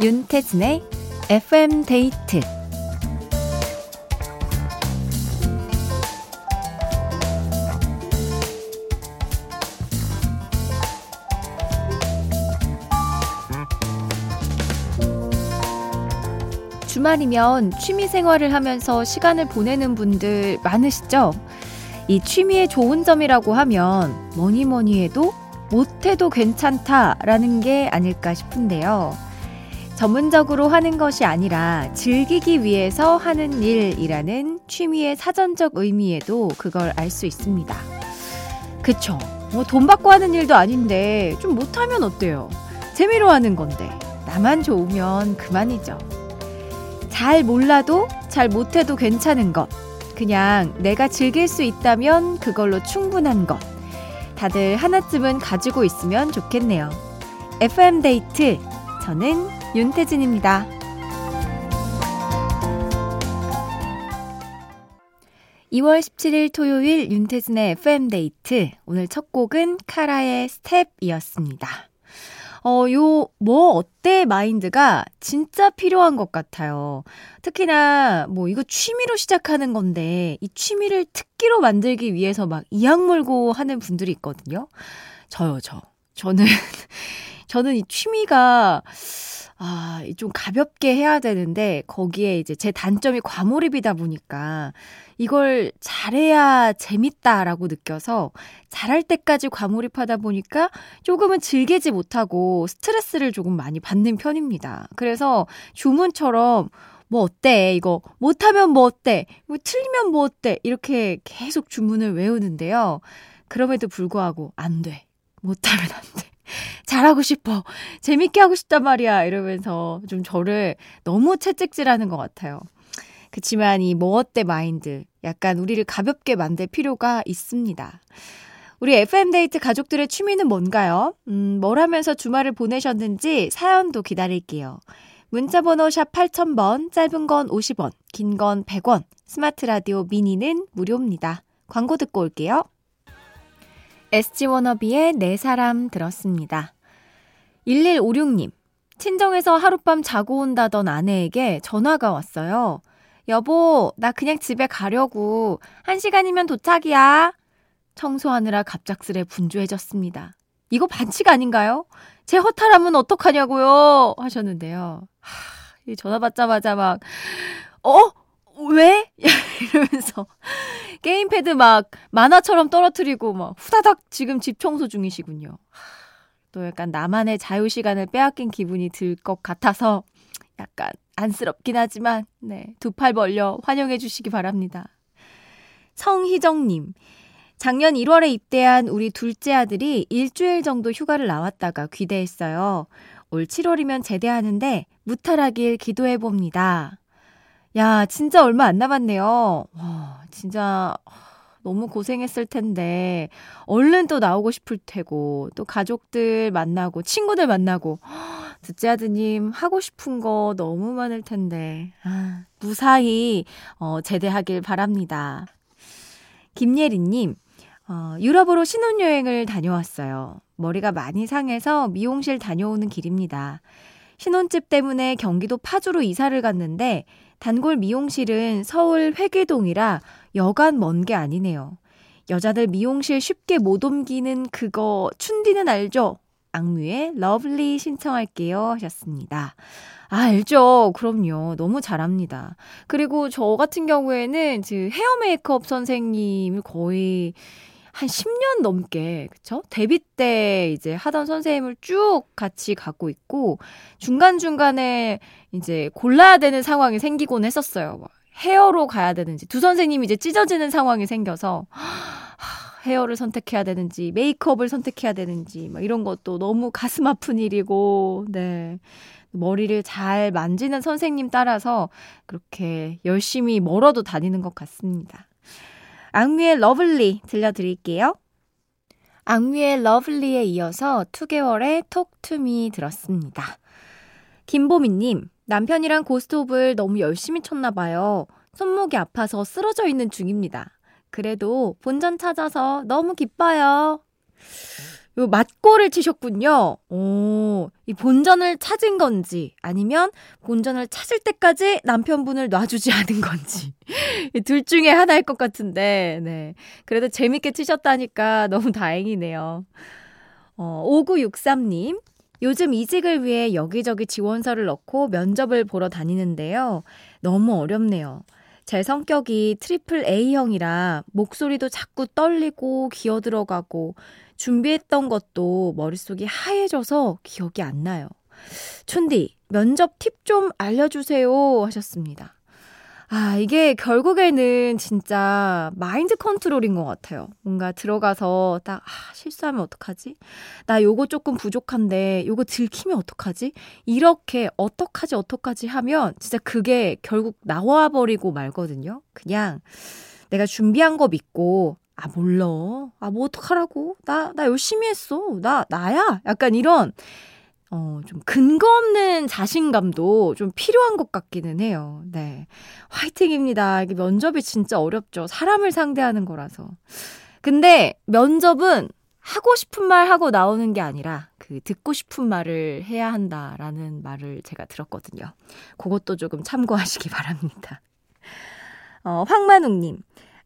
윤태진의 FM 데이트 주말이면 취미 생활을 하면서 시간을 보내는 분들 많으시죠? 이 취미의 좋은 점이라고 하면 뭐니 뭐니 해도 못해도 괜찮다라는 게 아닐까 싶은데요. 전문적으로 하는 것이 아니라 즐기기 위해서 하는 일이라는 취미의 사전적 의미에도 그걸 알 수 있습니다. 그쵸. 뭐 돈 받고 하는 일도 아닌데 좀 못하면 어때요? 재미로 하는 건데 나만 좋으면 그만이죠. 잘 몰라도 잘 못해도 괜찮은 것. 그냥 내가 즐길 수 있다면 그걸로 충분한 것. 다들 하나쯤은 가지고 있으면 좋겠네요. FM데이트. 저는 윤태진입니다. 2월 17일 토요일 윤태진의 FM데이트. 오늘 첫 곡은 카라의 스텝이었습니다. 어, 요, 뭐, 어때 마인드가 진짜 필요한 것 같아요. 특히나, 뭐, 이거 취미로 시작하는 건데, 이 취미를 특기로 만들기 위해서 막 이악 물고 하는 분들이 있거든요. 저요, 저. 저는, 저는 이 취미가, 아, 좀 가볍게 해야 되는데, 거기에 이제 제 단점이 과몰입이다 보니까, 이걸 잘해야 재밌다라고 느껴서, 잘할 때까지 과몰입하다 보니까, 조금은 즐기지 못하고, 스트레스를 조금 많이 받는 편입니다. 그래서, 주문처럼, 뭐 어때? 이거, 못하면 뭐 어때? 뭐 틀리면 뭐 어때? 이렇게 계속 주문을 외우는데요. 그럼에도 불구하고, 안 돼. 못하면 안 돼. 잘하고 싶어. 재밌게 하고 싶단 말이야. 이러면서 좀 저를 너무 채찍질하는 것 같아요. 그치만 이 뭐 어때 마인드. 약간 우리를 가볍게 만들 필요가 있습니다. 우리 FM데이트 가족들의 취미는 뭔가요? 음, 뭘 하면서 주말을 보내셨는지 사연도 기다릴게요. 문자번호 샵 8000번, 짧은 건 50원, 긴 건 100원, 스마트 라디오 미니는 무료입니다. 광고 듣고 올게요. SG 워너비의 내네 사람 들었습니다. 1156님, 친정에서 하룻밤 자고 온다던 아내에게 전화가 왔어요. 여보, 나 그냥 집에 가려고. 한 시간이면 도착이야. 청소하느라 갑작스레 분주해졌습니다. 이거 반칙 아닌가요? 제 허탈함은 어떡하냐고요? 하셨는데요. 하, 전화 받자마자 막, 어? 왜? 이러면서 게임패드 막 만화처럼 떨어뜨리고 막 후다닥 지금 집 청소 중이시군요. 또 약간 나만의 자유 시간을 빼앗긴 기분이 들 것 같아서 약간 안쓰럽긴 하지만 네, 두 팔 벌려 환영해 주시기 바랍니다. 성희정님, 작년 1월에 입대한 우리 둘째 아들이 일주일 정도 휴가를 나왔다가 귀대했어요. 올 7월이면 제대하는데 무탈하길 기도해 봅니다. 야, 진짜 얼마 안 남았네요. 와, 진짜 너무 고생했을 텐데 얼른 또 나오고 싶을 테고 또 가족들 만나고 친구들 만나고 둘째 아드님 하고 싶은 거 너무 많을 텐데 아, 무사히 어, 제대하길 바랍니다. 김예리님 어, 유럽으로 신혼여행을 다녀왔어요. 머리가 많이 상해서 미용실 다녀오는 길입니다. 신혼집 때문에 경기도 파주로 이사를 갔는데 단골 미용실은 서울 회기동이라 여간 먼 게 아니네요. 여자들 미용실 쉽게 못 옮기는 그거 춘디는 알죠? 악뮤의 러블리 신청할게요 하셨습니다. 아, 알죠. 그럼요. 너무 잘합니다. 그리고 저 같은 경우에는 그 헤어 메이크업 선생님을 거의 한 10년 넘게, 그쵸? 데뷔 때 이제 하던 선생님을 쭉 같이 갖고 있고, 중간중간에 이제 골라야 되는 상황이 생기곤 했었어요. 헤어로 가야 되는지, 두 선생님이 이제 찢어지는 상황이 생겨서, 헤어를 선택해야 되는지, 메이크업을 선택해야 되는지, 막 이런 것도 너무 가슴 아픈 일이고, 네. 머리를 잘 만지는 선생님 따라서 그렇게 열심히 멀어도 다니는 것 같습니다. 악뮤의 러블리 들려드릴게요. 악뮤의 러블리에 이어서 2개월의 톡투미 들었습니다. 김보미님, 남편이랑 고스톱을 너무 열심히 쳤나봐요. 손목이 아파서 쓰러져 있는 중입니다. 그래도 본전 찾아서 너무 기뻐요. 요 맞골을 치셨군요. 오, 이 본전을 찾은 건지, 아니면 본전을 찾을 때까지 남편분을 놔주지 않은 건지. 둘 중에 하나일 것 같은데, 네. 그래도 재밌게 치셨다니까 너무 다행이네요. 어, 5963님. 요즘 이직을 위해 여기저기 지원서를 넣고 면접을 보러 다니는데요. 너무 어렵네요. 제 성격이 트리플 A형이라 목소리도 자꾸 떨리고 기어 들어가고 준비했던 것도 머릿속이 하얘져서 기억이 안 나요. 춘디, 면접 팁 좀 알려주세요 하셨습니다. 아, 이게 결국에는 진짜 마인드 컨트롤인 것 같아요. 뭔가 들어가서 딱, 아, 실수하면 어떡하지? 나 요거 조금 부족한데, 요거 들키면 어떡하지? 이렇게 어떡하지, 어떡하지 하면 진짜 그게 결국 나와버리고 말거든요. 그냥 내가 준비한 거 믿고, 아, 몰라. 아, 뭐 어떡하라고? 나, 나 열심히 했어. 나, 나야. 약간 이런, 어, 좀 근거 없는 자신감도 좀 필요한 것 같기는 해요. 네. 화이팅입니다. 이게 면접이 진짜 어렵죠. 사람을 상대하는 거라서. 근데 면접은 하고 싶은 말 하고 나오는 게 아니라 그 듣고 싶은 말을 해야 한다라는 말을 제가 들었거든요. 그것도 조금 참고하시기 바랍니다. 어, 황만웅님.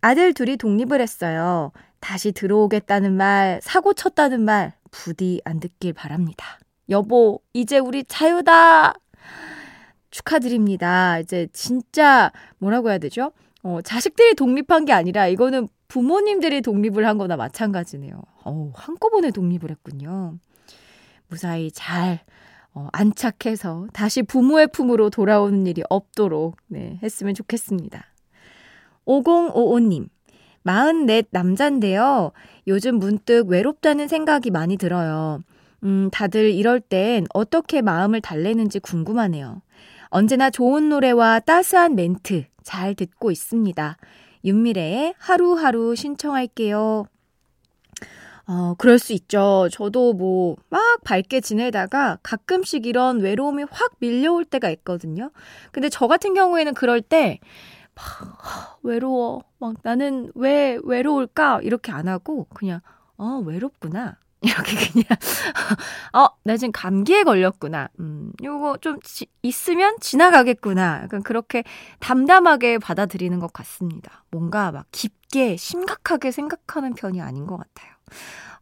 아들 둘이 독립을 했어요. 다시 들어오겠다는 말, 사고 쳤다는 말, 부디 안 듣길 바랍니다. 여보, 이제 우리 자유다! 축하드립니다. 이제 진짜 뭐라고 해야 되죠? 어, 자식들이 독립한 게 아니라 이거는 부모님들이 독립을 한 거나 마찬가지네요. 어, 한꺼번에 독립을 했군요. 무사히 잘 어, 안착해서 다시 부모의 품으로 돌아오는 일이 없도록 네, 했으면 좋겠습니다. 5055님. 44 남잔데요. 요즘 문득 외롭다는 생각이 많이 들어요. 음, 다들 이럴 땐 어떻게 마음을 달래는지 궁금하네요. 언제나 좋은 노래와 따스한 멘트 잘 듣고 있습니다. 윤미래의 하루하루 신청할게요. 어, 그럴 수 있죠. 저도 뭐, 막 밝게 지내다가 가끔씩 이런 외로움이 확 밀려올 때가 있거든요. 근데 저 같은 경우에는 그럴 때, 막, 외로워. 막, 나는 왜 외로울까? 이렇게 안 하고, 그냥, 어, 외롭구나. 이렇게 그냥 어, 나 지금 감기에 걸렸구나. 음, 요거 좀 지, 있으면 지나가겠구나. 약간 그렇게 담담하게 받아들이는 것 같습니다. 뭔가 막 깊게 심각하게 생각하는 편이 아닌 것 같아요.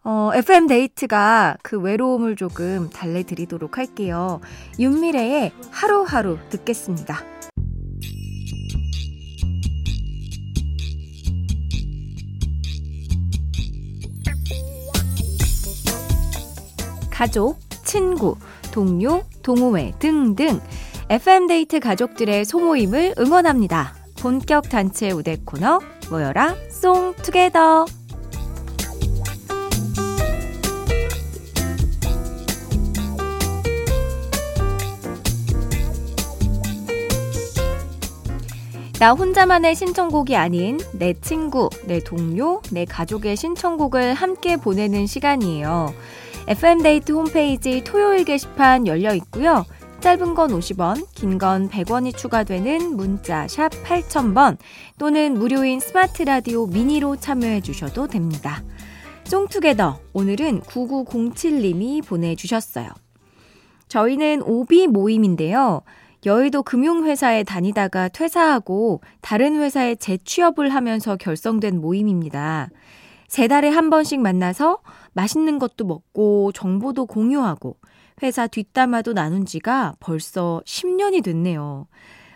어, FM 데이트가 그 외로움을 조금 달래드리도록 할게요. 윤미래의 하루하루 듣겠습니다. 가족, 친구, 동료, 동호회 등등 FM데이트 가족들의 소모임을 응원합니다. 본격 단체 우대 코너 모여라 송 투게더 나 혼자만의 신청곡이 아닌 내 친구, 내 동료, 내 가족의 신청곡을 함께 보내는 시간이에요. FM데이트 홈페이지 토요일 게시판 열려 있고요. 짧은 건 50원, 긴 건 100원이 추가되는 문자 샵 8000번 또는 무료인 스마트 라디오 미니로 참여해 주셔도 됩니다. 송투게더 오늘은 9907님이 보내주셨어요. 저희는 오비 모임인데요. 여의도 금융회사에 다니다가 퇴사하고 다른 회사에 재취업을 하면서 결성된 모임입니다. 세 달에 한 번씩 만나서 맛있는 것도 먹고 정보도 공유하고 회사 뒷담화도 나눈 지가 벌써 10년이 됐네요.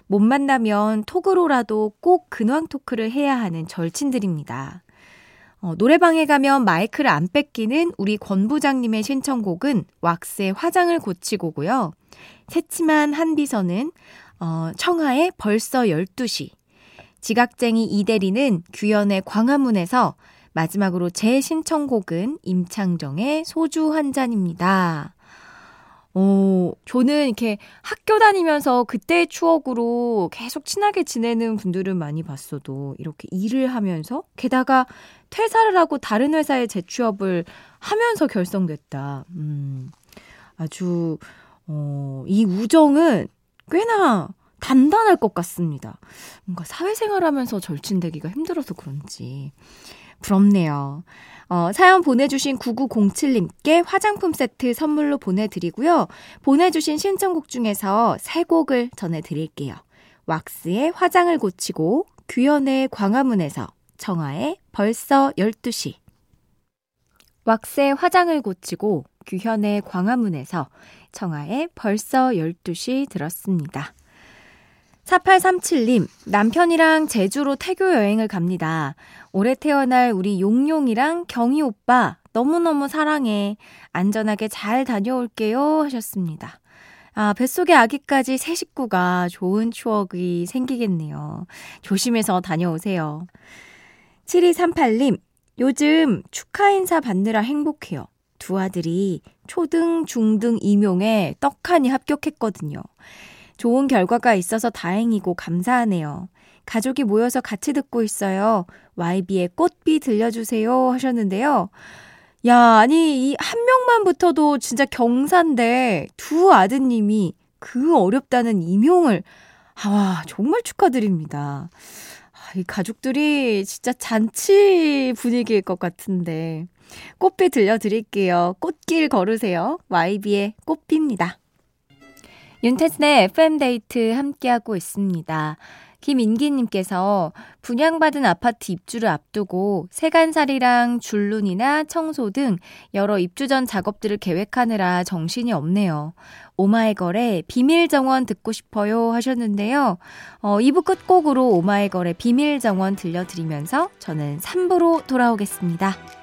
못 만나면 톡으로라도 꼭 근황 토크를 해야 하는 절친들입니다. 어, 노래방에 가면 마이크를 안 뺏기는 우리 권 부장님의 신청곡은 왁스의 화장을 고치고고요. 새침한 한비서는 어, 청하의 벌써 12시. 지각쟁이 이대리는 규현의 광화문에서 마지막으로 제 신청곡은 임창정의 소주 한 잔입니다. 어, 저는 이렇게 학교 다니면서 그때의 추억으로 계속 친하게 지내는 분들은 많이 봤어도 이렇게 일을 하면서 게다가 퇴사를 하고 다른 회사에 재취업을 하면서 결성됐다. 음, 아주, 어, 이 우정은 꽤나 단단할 것 같습니다. 뭔가 사회생활 하면서 절친되기가 힘들어서 그런지. 부럽네요. 어, 사연 보내주신 9907님께 화장품 세트 선물로 보내드리고요. 보내주신 신청곡 중에서 세 곡을 전해드릴게요. 왁스의 화장을 고치고, 규현의 광화문에서, 청하의 벌써 12시. 왁스의 화장을 고치고, 규현의 광화문에서, 청하의 벌써 12시 들었습니다. 4837님, 남편이랑 제주로 태교 여행을 갑니다. 올해 태어날 우리 용용이랑 경희 오빠 너무너무 사랑해. 안전하게 잘 다녀올게요. 하셨습니다. 아, 뱃속의 아기까지 새 식구가 좋은 추억이 생기겠네요. 조심해서 다녀오세요. 7238님, 요즘 축하 인사 받느라 행복해요. 두 아들이 초등, 중등 임용에 떡하니 합격했거든요. 좋은 결과가 있어서 다행이고 감사하네요. 가족이 모여서 같이 듣고 있어요. YB의 꽃비 들려주세요 하셨는데요. 야, 아니, 이 한 명만 붙어도 진짜 경사인데 두 아드님이 그 어렵다는 임용을, 아, 정말 축하드립니다. 아, 이 가족들이 진짜 잔치 분위기일 것 같은데. 꽃비 들려드릴게요. 꽃길 걸으세요. YB의 꽃비입니다. 윤태진의 FM데이트 함께하고 있습니다. 김인기님께서 분양받은 아파트 입주를 앞두고 세간살이랑 줄눈이나 청소 등 여러 입주 전 작업들을 계획하느라 정신이 없네요. 오마이걸의 비밀정원 듣고 싶어요 하셨는데요. 어, 2부 끝곡으로 오마이걸의 비밀정원 들려드리면서 저는 3부로 돌아오겠습니다.